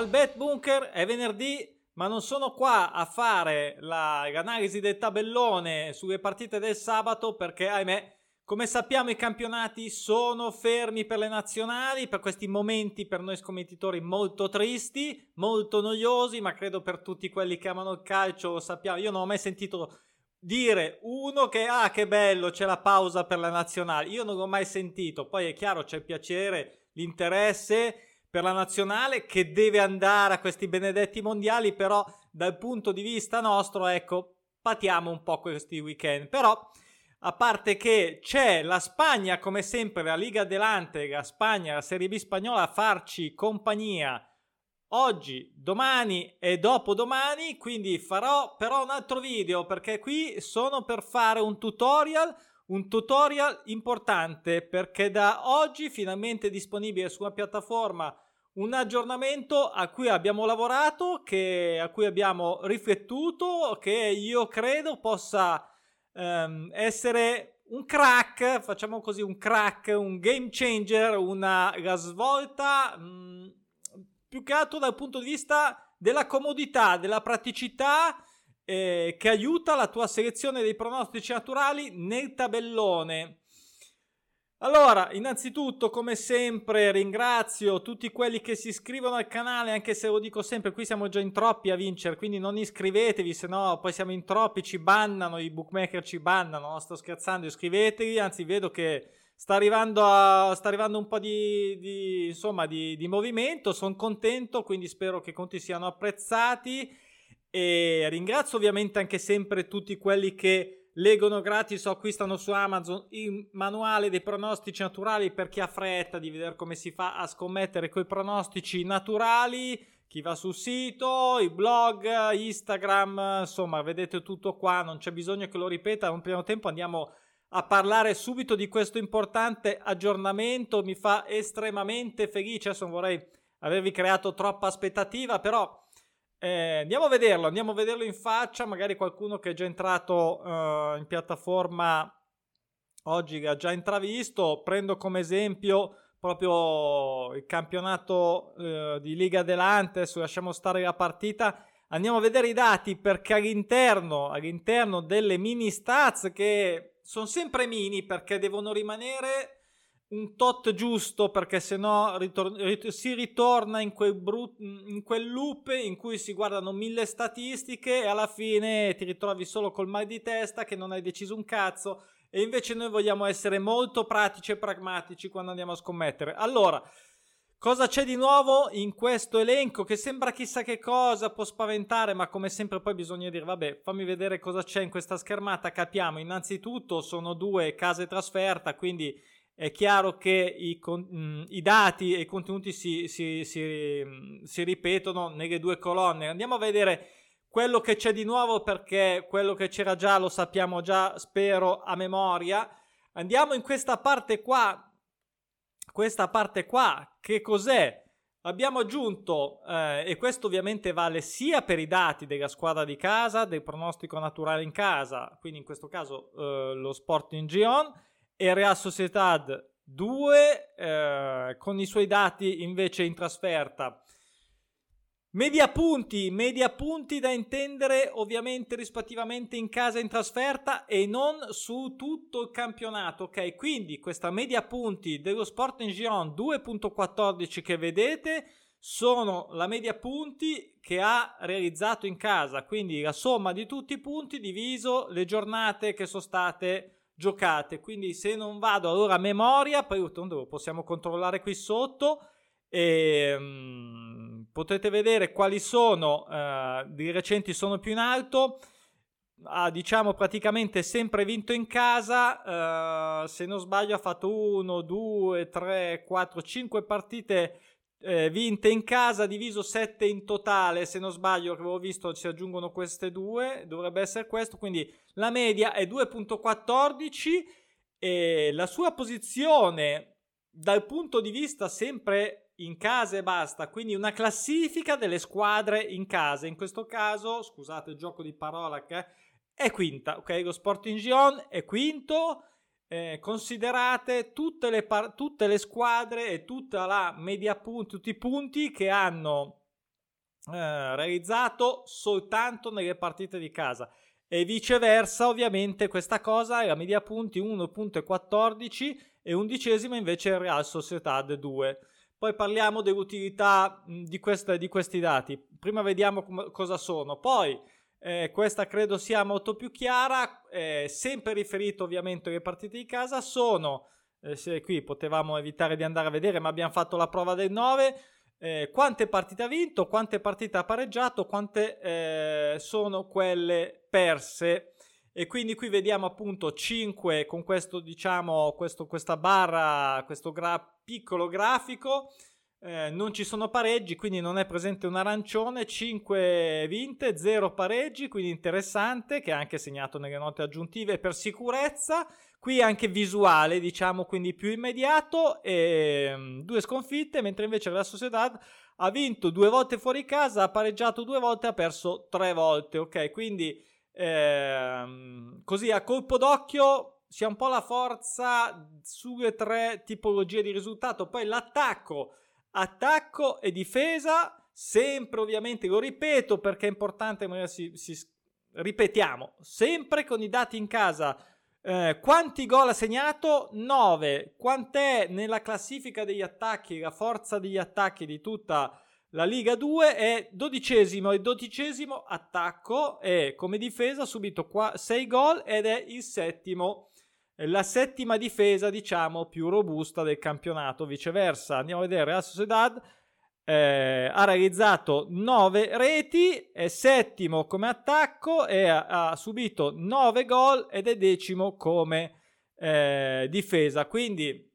dal Bet Bunker, è venerdì, ma non sono qua a fare la, l'analisi del tabellone sulle partite del sabato perché, ahimè, come sappiamo i campionati sono fermi per le nazionali, per questi momenti per noi scommettitori molto tristi, molto noiosi, ma credo per tutti quelli che amano il calcio lo sappiamo. Io non ho mai sentito dire uno che ah che bello c'è la pausa per le nazionali, io non l'ho mai sentito, poi è chiaro c'è il piacere, l'interesse per la nazionale che deve andare a questi benedetti mondiali, però dal punto di vista nostro, ecco, patiamo un po' questi weekend. Però, a parte che c'è la Spagna, come sempre, la Liga Delante, la Spagna, la Serie B spagnola a farci compagnia oggi, domani e dopodomani, quindi farò però un altro video perché qui sono per fare un tutorial un tutorial importante perché da oggi finalmente è disponibile sulla piattaforma un aggiornamento a cui abbiamo lavorato, che, a cui abbiamo riflettuto, che io credo possa um, essere un crack, facciamo così, un crack, un game changer, una svolta mh, più che altro dal punto di vista della comodità, della praticità eh, che aiuta la tua selezione dei pronostici naturali nel tabellone. Allora, innanzitutto, come sempre, ringrazio tutti quelli che si iscrivono al canale, anche se lo dico sempre, qui siamo già in troppi a vincere, quindi non iscrivetevi, se no poi siamo in troppi, ci bannano, i bookmaker ci bannano, no? sto scherzando, iscrivetevi, anzi vedo che sta arrivando, a, sta arrivando un po' di, di, insomma, di, di movimento, sono contento, quindi spero che conti siano apprezzati e ringrazio ovviamente anche sempre tutti quelli che leggono gratis o acquistano su Amazon il manuale dei pronostici naturali per chi ha fretta di vedere come si fa a scommettere con i pronostici naturali. Chi va sul sito, i blog, Instagram, insomma, vedete tutto qua, non c'è bisogno che lo ripeta. In un primo tempo andiamo a parlare subito di questo importante aggiornamento. Mi fa estremamente felice. Adesso non vorrei avervi creato troppa aspettativa, però eh, andiamo a vederlo, andiamo a vederlo in faccia, magari qualcuno che è già entrato uh, in piattaforma oggi ha già intravisto, prendo come esempio proprio il campionato uh, di Liga Delante, adesso lasciamo stare la partita, andiamo a vedere i dati perché all'interno, all'interno delle mini stats che sono sempre mini perché devono rimanere un tot giusto perché sennò ritor- rit- si ritorna in quel, brut- in quel loop in cui si guardano mille statistiche e alla fine ti ritrovi solo col mal di testa che non hai deciso un cazzo e invece noi vogliamo essere molto pratici e pragmatici quando andiamo a scommettere. Allora, cosa c'è di nuovo in questo elenco che sembra chissà che cosa, può spaventare, ma come sempre poi bisogna dire, vabbè, fammi vedere cosa c'è in questa schermata, capiamo. Innanzitutto sono due case trasferta, quindi è chiaro che i, con, mm, i, dati e i contenuti si, si, si, si, ripetono nelle due colonne. Andiamo a vedere quello che c'è di nuovo perché quello che c'era già lo sappiamo già, spero, a memoria. Andiamo in questa parte qua. Questa parte qua, che cos'è? Abbiamo aggiunto, eh, e questo ovviamente vale sia per i dati della squadra di casa, del pronostico naturale in casa, quindi in questo caso eh, lo Sporting Gion, e Real Sociedad 2 eh, con i suoi dati invece in trasferta. Media punti, media punti da intendere ovviamente rispettivamente in casa e in trasferta e non su tutto il campionato, ok? Quindi questa media punti dello Sporting Giron 2.14 che vedete sono la media punti che ha realizzato in casa, quindi la somma di tutti i punti diviso le giornate che sono state giocate. Quindi se non vado allora a memoria, poi possiamo controllare qui sotto. E, um, potete vedere quali sono uh, di recenti sono più in alto. Ha diciamo praticamente sempre vinto in casa. Uh, se non sbaglio, ha fatto 1, 2, 3, 4, 5 partite eh, vinte in casa, diviso 7 in totale, se non sbaglio, che avevo visto si aggiungono queste due, dovrebbe essere questo, quindi la media è 2.14 e la sua posizione dal punto di vista sempre in casa e basta, quindi una classifica delle squadre in casa, in questo caso, scusate il gioco di parola che è quinta, ok? Lo Sporting Gion è quinto, eh, considerate tutte le, par- tutte le, squadre e tutta la media punti, tutti i punti che hanno eh, realizzato soltanto nelle partite di casa. E viceversa ovviamente questa cosa è la media punti 1.14 e undicesima invece il Real Sociedad 2 poi parliamo dell'utilità di, questa, di questi dati. Prima vediamo com- cosa sono. Poi eh, questa credo sia molto più chiara, eh, sempre riferito ovviamente alle partite di casa, sono, eh, se qui potevamo evitare di andare a vedere, ma abbiamo fatto la prova del 9, eh, quante partite ha vinto, quante partite ha pareggiato, quante eh, sono quelle perse. E quindi qui vediamo appunto 5 con questo, diciamo, questo, questa barra, questo gra- piccolo grafico eh, non ci sono pareggi, quindi non è presente un arancione, 5 vinte, 0 pareggi, quindi interessante, che è anche segnato nelle note aggiuntive per sicurezza. Qui anche visuale, diciamo, quindi più immediato, e um, due sconfitte, mentre invece la Sociedad ha vinto due volte fuori casa, ha pareggiato due volte, ha perso tre volte, ok? Quindi ehm, così a colpo d'occhio si ha un po' la forza sulle tre tipologie di risultato, poi l'attacco attacco e difesa, sempre ovviamente, lo ripeto perché è importante, magari si, si ripetiamo, sempre con i dati in casa. Eh, quanti gol ha segnato? 9. Quant'è nella classifica degli attacchi, la forza degli attacchi di tutta la Liga 2? È dodicesimo e dodicesimo attacco e come difesa ha subito 6 gol ed è il settimo la settima difesa, diciamo, più robusta del campionato. Viceversa, andiamo a vedere Real Sociedad. Eh, ha realizzato 9 reti, è settimo come attacco e ha, ha subito 9 gol ed è decimo come eh, difesa. Quindi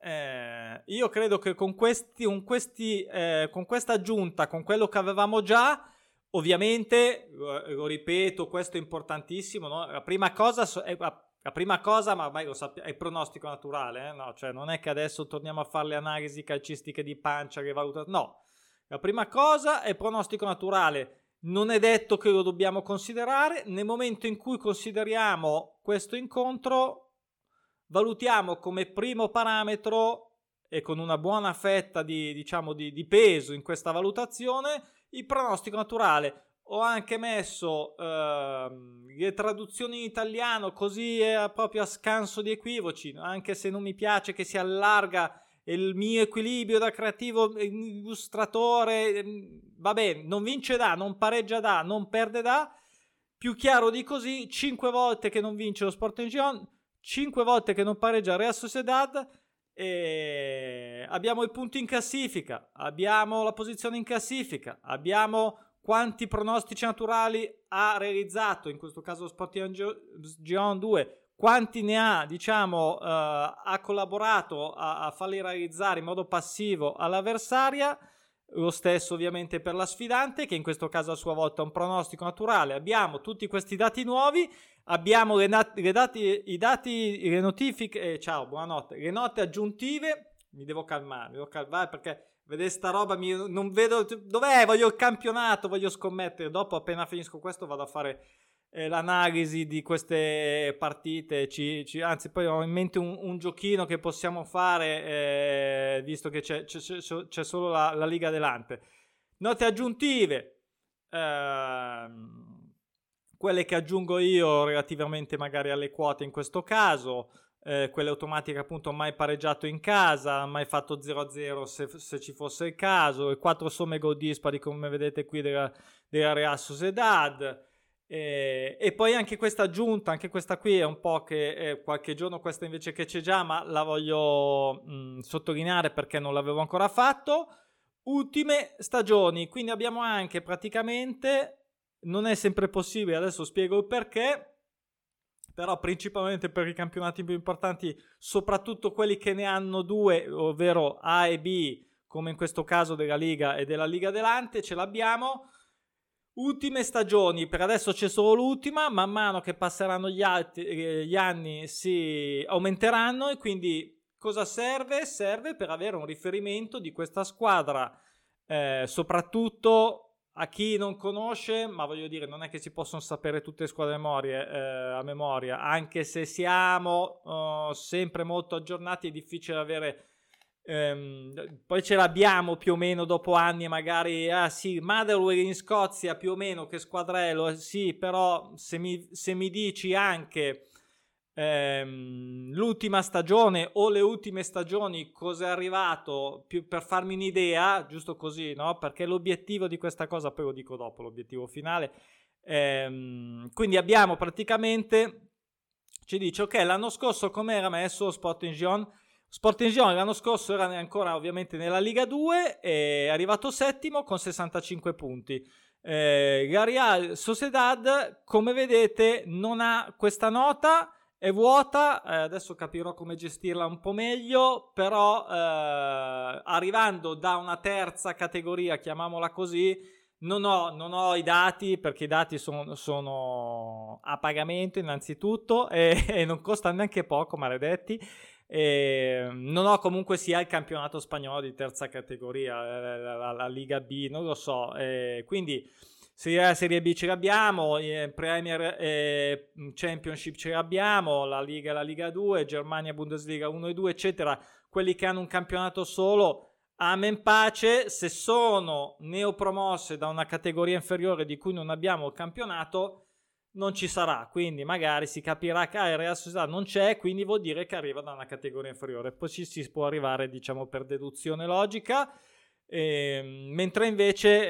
eh, io credo che con, questi, con, questi, eh, con questa aggiunta, con quello che avevamo già, ovviamente, lo ripeto, questo è importantissimo. No? La prima cosa è la prima cosa, ma ormai lo sappiamo, è il pronostico naturale, eh? no? cioè non è che adesso torniamo a fare le analisi calcistiche di pancia, che valuta... no. La prima cosa è il pronostico naturale, non è detto che lo dobbiamo considerare, nel momento in cui consideriamo questo incontro, valutiamo come primo parametro e con una buona fetta di, diciamo, di, di peso in questa valutazione il pronostico naturale ho anche messo uh, le traduzioni in italiano così è proprio a scanso di equivoci, anche se non mi piace che si allarga il mio equilibrio da creativo illustratore, ehm, va bene, non vince da, non pareggia da, non perde da, più chiaro di così, 5 volte che non vince lo Sporting Gion, 5 volte che non pareggia Real Sociedad, abbiamo i punti in classifica, abbiamo la posizione in classifica, abbiamo quanti pronostici naturali ha realizzato, in questo caso Sporting Gion 2, quanti ne ha, diciamo, uh, ha collaborato a, a, farli realizzare in modo passivo all'avversaria, lo stesso ovviamente per la sfidante, che in questo caso a sua volta è un pronostico naturale. Abbiamo tutti questi dati nuovi, abbiamo le, nat- le dati, i dati, le notifiche, eh, ciao, buonanotte, le note aggiuntive, mi devo calmare, mi devo calmare perché vedere sta roba, mi, non vedo dov'è, voglio il campionato, voglio scommettere. Dopo, appena finisco questo, vado a fare eh, l'analisi di queste partite. Ci, ci, anzi, poi ho in mente un, un giochino che possiamo fare, eh, visto che c'è, c'è, c'è, solo la, la, Liga Delante. Note aggiuntive. Ehm, quelle che aggiungo io relativamente magari alle quote in questo caso eh, quelle automatiche appunto mai pareggiato in casa, mai fatto 0-0 se, se ci fosse il caso, e quattro somme gol dispari come vedete qui della, della Real Sociedad. E, e, poi anche questa aggiunta, anche questa qui è un po' che eh, qualche giorno questa invece che c'è già, ma la voglio mh, sottolineare perché non l'avevo ancora fatto. Ultime stagioni, quindi abbiamo anche praticamente, non è sempre possibile, adesso spiego il perché, però principalmente per i campionati più importanti, soprattutto quelli che ne hanno due, ovvero A e B, come in questo caso della Liga e della Liga Delante, ce l'abbiamo. Ultime stagioni, per adesso c'è solo l'ultima, man mano che passeranno gli, altri, eh, gli anni si aumenteranno e quindi cosa serve? Serve per avere un riferimento di questa squadra, eh, soprattutto a chi non conosce, ma voglio dire, non è che si possono sapere tutte le squadre memorie, eh, a memoria, anche se siamo uh, sempre molto aggiornati, è difficile avere. Ehm, poi ce l'abbiamo più o meno dopo anni, magari, ah sì, Motherwell in Scozia più o meno che squadrello, sì, però se mi, se mi dici anche ehm, l'ultima stagione o le ultime stagioni cosa è arrivato più per farmi un'idea giusto così no? Perché l'obiettivo di questa cosa poi lo dico dopo l'obiettivo finale ehm, quindi abbiamo praticamente ci dice ok l'anno scorso come era messo Sporting Gion Sporting Gion l'anno scorso era ancora ovviamente nella Liga 2 è arrivato settimo con 65 punti. Eh, Real Sociedad come vedete non ha questa nota è vuota, eh, adesso capirò come gestirla un po' meglio, però eh, arrivando da una terza categoria, chiamiamola così, non ho, non ho i dati perché i dati sono, sono a pagamento innanzitutto e, e, non costano neanche poco, maledetti. E non ho comunque sia il campionato spagnolo di terza categoria, la, la, la, la Liga B, non lo so. quindi Serie A, Serie B ce l'abbiamo, eh, Premier eh, Championship ce l'abbiamo, la Liga la Liga 2, Germania Bundesliga 1 e 2, eccetera. Quelli che hanno un campionato solo, amen pace. Se sono neopromosse da una categoria inferiore di cui non abbiamo il campionato, non ci sarà. Quindi magari si capirà che il Real Società non c'è, quindi vuol dire che arriva da una categoria inferiore. Poi ci si può arrivare, diciamo, per deduzione logica. E, ehm, mentre invece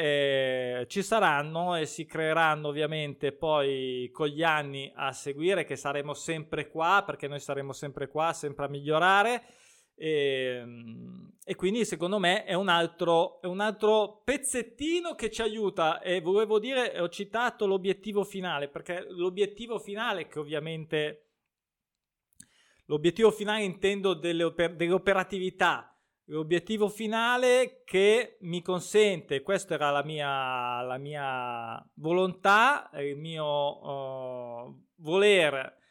eh, ci saranno e si creeranno ovviamente poi con gli anni a seguire che saremo sempre qua perché noi saremo sempre qua sempre a migliorare. E, ehm, e quindi secondo me è un, altro, è un altro pezzettino che ci aiuta. E volevo dire ho citato l'obiettivo finale perché l'obiettivo finale che ovviamente l'obiettivo finale intendo delle, oper- dell'operatività l'obiettivo finale che mi consente, questa era la mia, la mia volontà, il mio uh, voler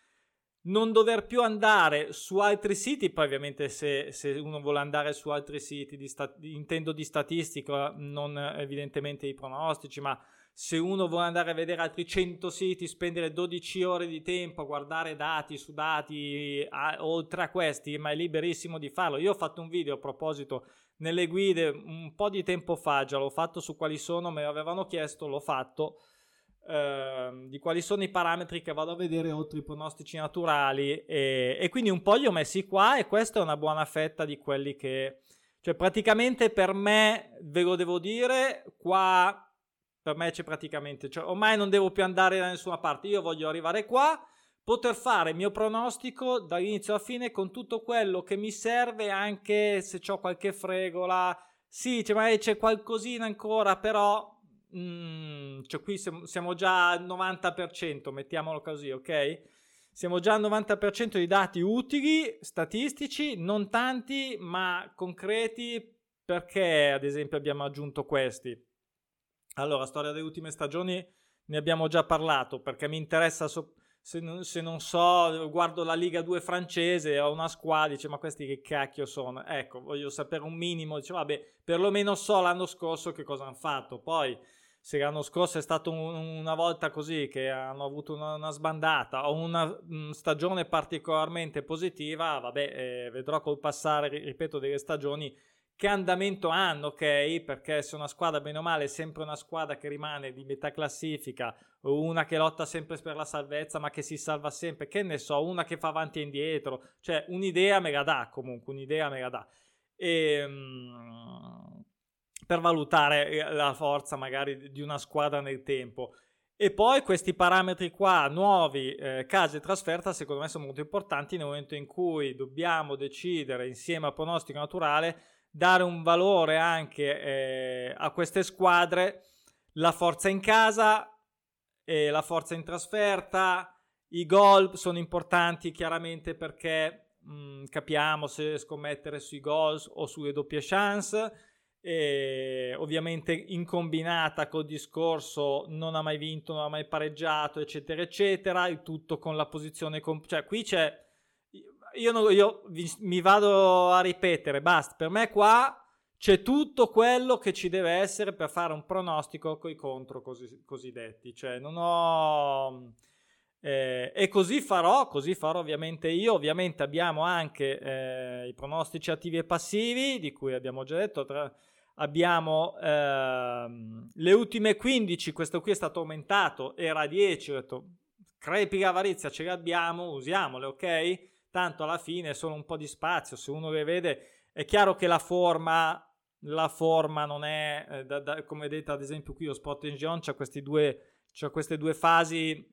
non dover più andare su altri siti, poi ovviamente se, se uno vuole andare su altri siti, di sta- intendo di statistica, non evidentemente i pronostici, ma se uno vuole andare a vedere altri 100 siti, spendere 12 ore di tempo a guardare dati su dati a, oltre a questi, ma è liberissimo di farlo. Io ho fatto un video a proposito nelle guide un po' di tempo fa, già l'ho fatto su quali sono, me l'avevano chiesto, l'ho fatto. Uh, di quali sono i parametri che vado a vedere oltre i pronostici naturali e, e, quindi un po' li ho messi qua e questa è una buona fetta di quelli che cioè praticamente per me ve lo devo dire qua per me c'è praticamente, cioè ormai non devo più andare da nessuna parte, io voglio arrivare qua, poter fare il mio pronostico dall'inizio alla fine con tutto quello che mi serve, anche se ho qualche fregola, sì, cioè, magari c'è qualcosina ancora, però mm, cioè qui siamo già al 90%, mettiamolo così, ok? Siamo già al 90% di dati utili, statistici, non tanti, ma concreti, perché ad esempio abbiamo aggiunto questi? Allora, storia delle ultime stagioni ne abbiamo già parlato perché mi interessa, so- se, non, se, non, so, guardo la Liga 2 francese, ho una squadra, dice ma questi che cacchio sono? Ecco, voglio sapere un minimo, dice vabbè, perlomeno so l'anno scorso che cosa hanno fatto, poi se l'anno scorso è stato un, una volta così che hanno avuto una, una sbandata o una mh, stagione particolarmente positiva, vabbè, eh, vedrò col passare, ripeto, delle stagioni che andamento hanno, ok? Perché se una squadra, bene o male, è sempre una squadra che rimane di metà classifica, una che lotta sempre per la salvezza, ma che si salva sempre, che ne so, una che fa avanti e indietro, cioè un'idea me la dà comunque, un'idea me la dà. E, um, per valutare eh, la forza magari di una squadra nel tempo. E poi questi parametri qua, nuovi, eh, casa e trasferta, secondo me sono molto importanti nel momento in cui dobbiamo decidere insieme al pronostico naturale dare un valore anche eh, a queste squadre, la forza in casa e la forza in trasferta, i gol sono importanti chiaramente perché mh, mm, capiamo se scommettere sui gol o sulle doppie chance. E ovviamente in combinata col discorso non ha mai vinto, non ha mai pareggiato, eccetera, eccetera, il tutto con la posizione, comp- cioè qui c'è io, non, io mi vado a ripetere, basta, per me qua c'è tutto quello che ci deve essere per fare un pronostico con i contro così, cosiddetti. Cioè, non ho. Eh, e così farò, così farò ovviamente io. Ovviamente abbiamo anche eh, i pronostici attivi e passivi, di cui abbiamo già detto. Tra, abbiamo ehm, le ultime 15, questo qui è stato aumentato, era 10, ho detto crepi avarizia ce le abbiamo, usiamole, ok? Tanto alla fine è solo un po' di spazio, se uno le vede è chiaro che la forma la forma non è, eh, da, da, come vedete ad esempio qui lo Sport Engine c'ha, questi due, c'ha queste due fasi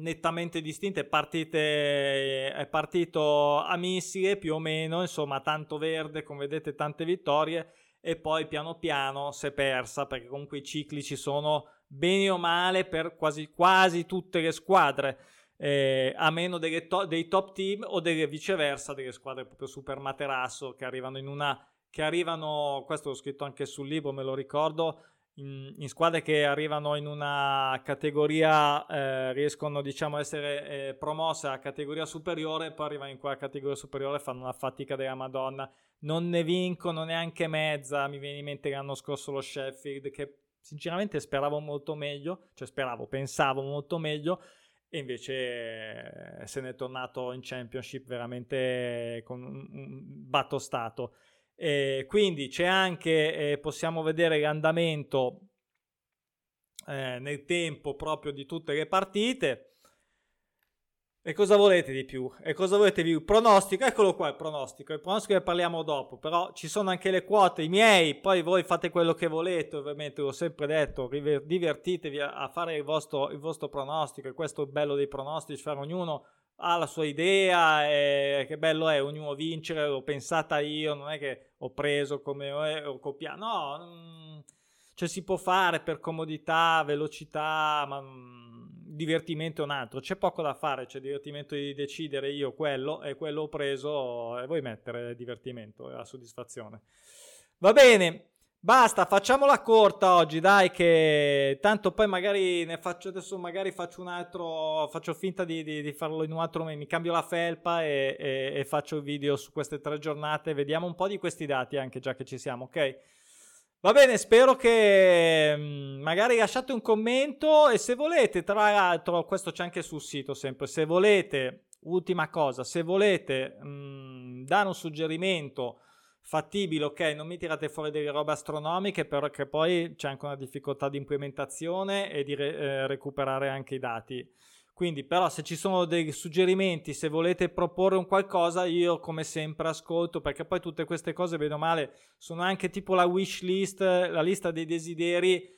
nettamente distinte, partite, è partito a missile più o meno, insomma tanto verde come vedete tante vittorie e poi piano piano si è persa perché comunque i cicli ci sono bene o male per quasi, quasi tutte le squadre. Eh, a meno to- dei top team o delle viceversa delle squadre proprio super materasso che arrivano in una che arrivano, questo l'ho scritto anche sul libro, me lo ricordo, in, in squadre che arrivano in una categoria, eh, riescono diciamo a essere eh, promosse a categoria superiore, poi arrivano in quella categoria superiore e fanno una fatica della Madonna. Non ne vincono neanche mezza, mi viene in mente l'anno scorso lo Sheffield, che sinceramente speravo molto meglio, cioè speravo, pensavo molto meglio, e invece eh, se n'è tornato in Championship veramente con un batto stato. Eh, quindi c'è anche, eh, possiamo vedere l'andamento eh, nel tempo proprio di tutte le partite. E cosa volete di più? E cosa volete di più? Pronostico, eccolo qua il pronostico. Il pronostico ne parliamo dopo, però ci sono anche le quote, i miei, poi voi fate quello che volete, ovviamente l'ho sempre detto, divertitevi a, fare il vostro, il vostro pronostico, e questo è il bello dei pronostici, fare ognuno ha la sua idea e che bello è ognuno vincere, l'ho pensata io, non è che ho preso come ho copiato, no, cioè si può fare per comodità, velocità, ma mm, divertimento è un altro, c'è poco da fare, c'è divertimento di decidere io quello e quello ho preso e vuoi mettere divertimento e la soddisfazione. Va bene, Basta, facciamola corta oggi, dai, che tanto poi magari ne faccio adesso, magari faccio un altro, faccio finta di, di, di farlo in un altro, mi cambio la felpa e, e, e, faccio il video su queste tre giornate, vediamo un po' di questi dati anche già che ci siamo, ok? Va bene, spero che mm, magari lasciate un commento e se volete, tra l'altro, questo c'è anche sul sito sempre, se volete, ultima cosa, se volete mh, mm, dare un suggerimento fattibile, ok, non mi tirate fuori delle robe astronomiche, perché poi c'è anche una difficoltà di implementazione e di re- eh, recuperare anche i dati. Quindi, però, se ci sono dei suggerimenti, se volete proporre un qualcosa, io come sempre ascolto, perché poi tutte queste cose, vedo male, sono anche tipo la wish list, la lista dei desideri.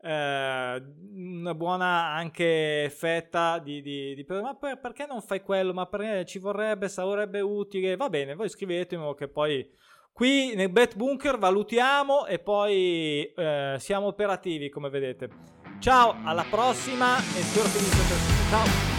Eh, una buona anche fetta di, di, di ma per, perché non fai quello? Ma perché ci vorrebbe, sarebbe utile? Va bene, voi scrivetemi che poi Qui nel Bet Bunker valutiamo e poi eh, siamo operativi come vedete. Ciao, alla prossima e spero che vi sia piaciuto. Ciao!